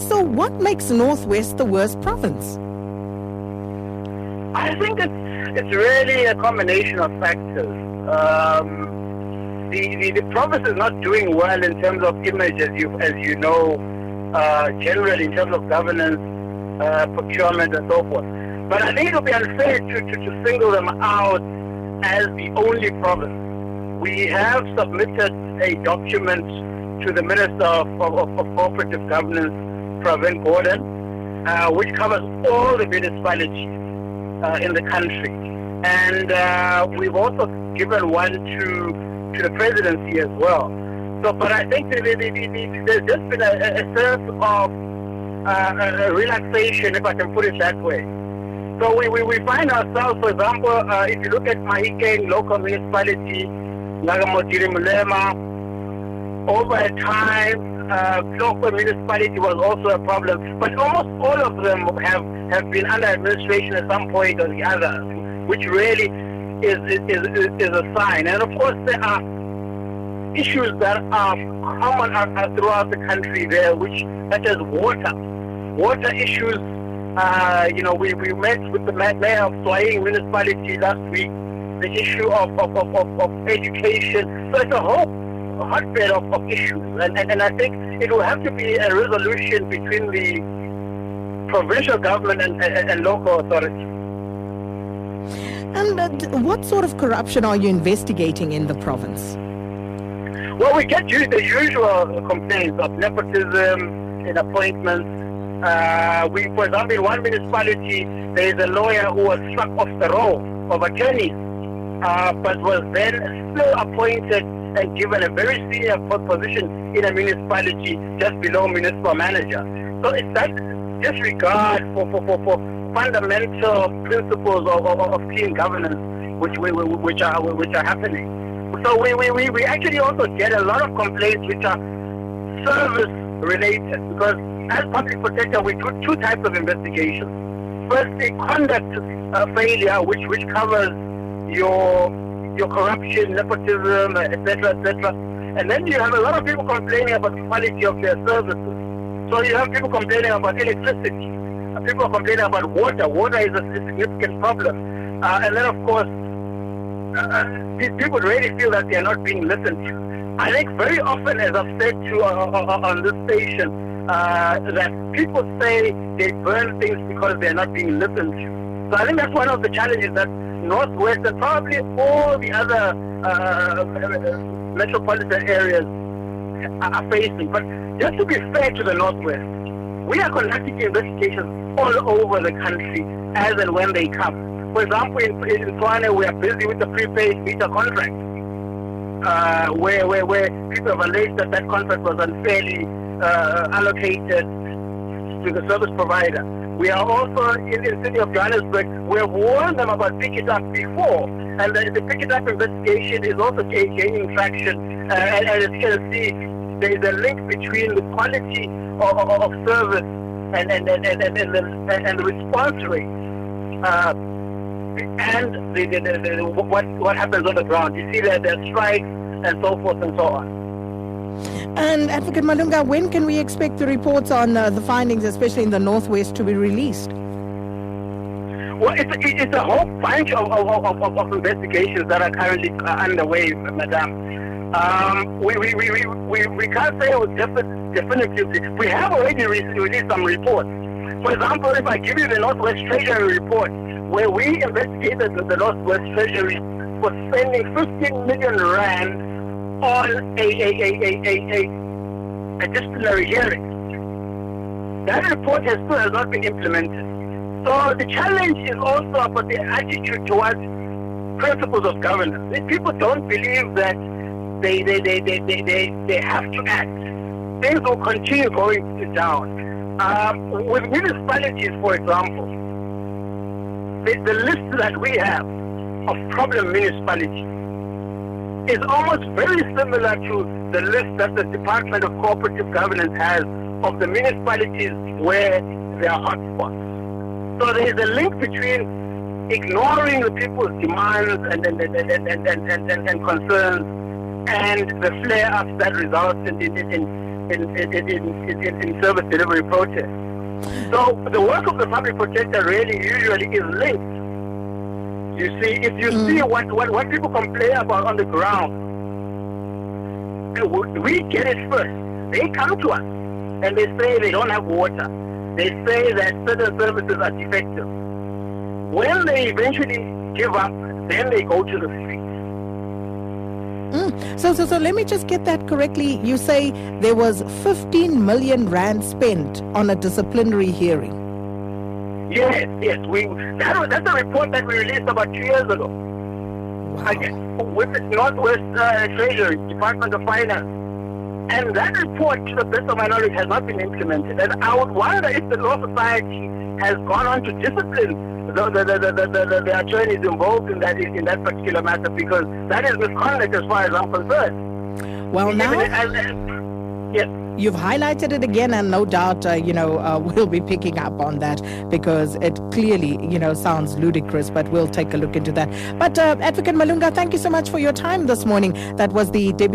So what makes Northwest the worst province? I think it's, it's really a combination of factors. Um, the, the, the province is not doing well in terms of image, as you, as you know, uh, generally in terms of governance, uh, procurement, and so forth. But I think it would be unfair to, to, to single them out as the only province. We have submitted a document to the Minister of, of, of Cooperative Governance, Pravin Gordhan, uh, which covers all the municipalities uh, in the country. And uh, we've also given one to, to the presidency as well. So, but I think the, the, the, there's just been a, a sense of uh, relaxation, if I can put it that way. So we, we, we find ourselves, for example, uh, if you look at Mahikeng local municipality, Ngaka Modiri Molema, over time, uh, local municipality was also a problem. But almost all of them have, have been under administration at some point or the other, which really is, is, is, is a sign. And of course, there are issues that are common throughout the country there, which such as water. Water issues, uh, you know, we, we met with the mayor of Swahili municipality last week, the issue of, of, of, of, education. So it's a whole hotbed of, of issues. And, and, and I think it will have to be a resolution between the provincial government and, and, and local authorities. And uh, what sort of corruption are you investigating in the province? Well, we get the usual complaints of nepotism in appointments. Uh, we, for example, in one municipality, there is a lawyer who was struck off the roll of attorneys, uh, but was then still appointed and given a very senior position in a municipality just below municipal manager. So it's that disregard for, for, for, for fundamental principles of, of, of clean governance which, we, which, are, which are happening. So we, we, we, we actually also get a lot of complaints which are service related because as public protector we do two types of investigations. Firstly, conduct uh, failure, which, which covers your your corruption, nepotism, etc., etc. And then you have a lot of people complaining about the quality of their services. So you have people complaining about electricity. People are complaining about water. Water is a significant problem. Uh, and then, of course, uh, people really feel that they are not being listened to. I think very often, as I've said to uh, uh, uh on this station, uh, that people say they burn things because they are not being listened to. So I think that's one of the challenges that Northwest and probably all the other metropolitan areas are facing. But just to be fair to the Northwest, we are conducting investigations all over the country as and when they come. For example, in, in Tshwane, we are busy with the prepaid meter contract, uh, where, where, where people have alleged that that contract was unfairly uh, allocated the service provider. We are also in the city of Johannesburg. We have warned them about Pikitup before, and the, the Pikitup investigation is also gaining traction. Uh, and, and, as you can see, there is a link between the quality of, of, of service and, and, and, and, and, and, the, and the response rate. Uh, and the, the, what, what happens on the ground. You see that there are strikes and so forth and so on. And Advocate Malunga, when can we expect the reports on uh, the findings, especially in the Northwest, to be released? Well, it's, it's a whole bunch of, of, of, of investigations that are currently uh, underway, Madam. Um, we, we, we, we, we can't say it was definit definitively. We have already released some reports. For example, if I give you the Northwest Treasury report, where we investigated the Northwest Treasury for spending 15 million rand on a, a, a, a, a, a disciplinary hearing. That report has still has not been implemented. So the challenge is also about the attitude towards principles of governance. If people don't believe that they, they, they, they, they, they, they have to act, things will continue going down. Um, with municipalities, for example, the, the list that we have of problem municipalities is almost very similar to the list that the Department of Cooperative Governance has of the municipalities where there are hotspots. So there is a link between ignoring the people's demands and, and, and, and, and, and, and, and concerns and the flare-ups that result in, in, in in, in, in, in, in service delivery protests. So the work of the public protector really usually is linked. You see, if you see what, what, what people complain about on the ground, we get it first. They come to us and they say they don't have water. They say that certain services are defective. When they eventually give up, then they go to the streets. Mm. So, so, so let me just get that correctly. You say there was 15 million rand spent on a disciplinary hearing. Yes, yes. We that, was, that's a report that we released about two years ago. Wow. Again, with the Northwest uh, Treasury, Department of Finance. And that report, to the best of my knowledge, has not been implemented. And I would wonder if the Law Society has gone on to discipline the, the, the, the, the, the attorneys involved in that in that particular matter because that is misconduct as far as I'm concerned. Well, now. yes. You've highlighted it again, and no doubt, uh, you know, uh, we'll be picking up on that because it clearly, you know, sounds ludicrous, but we'll take a look into that. But, uh, Advocate Malunga, thank you so much for your time this morning. That was the deputy.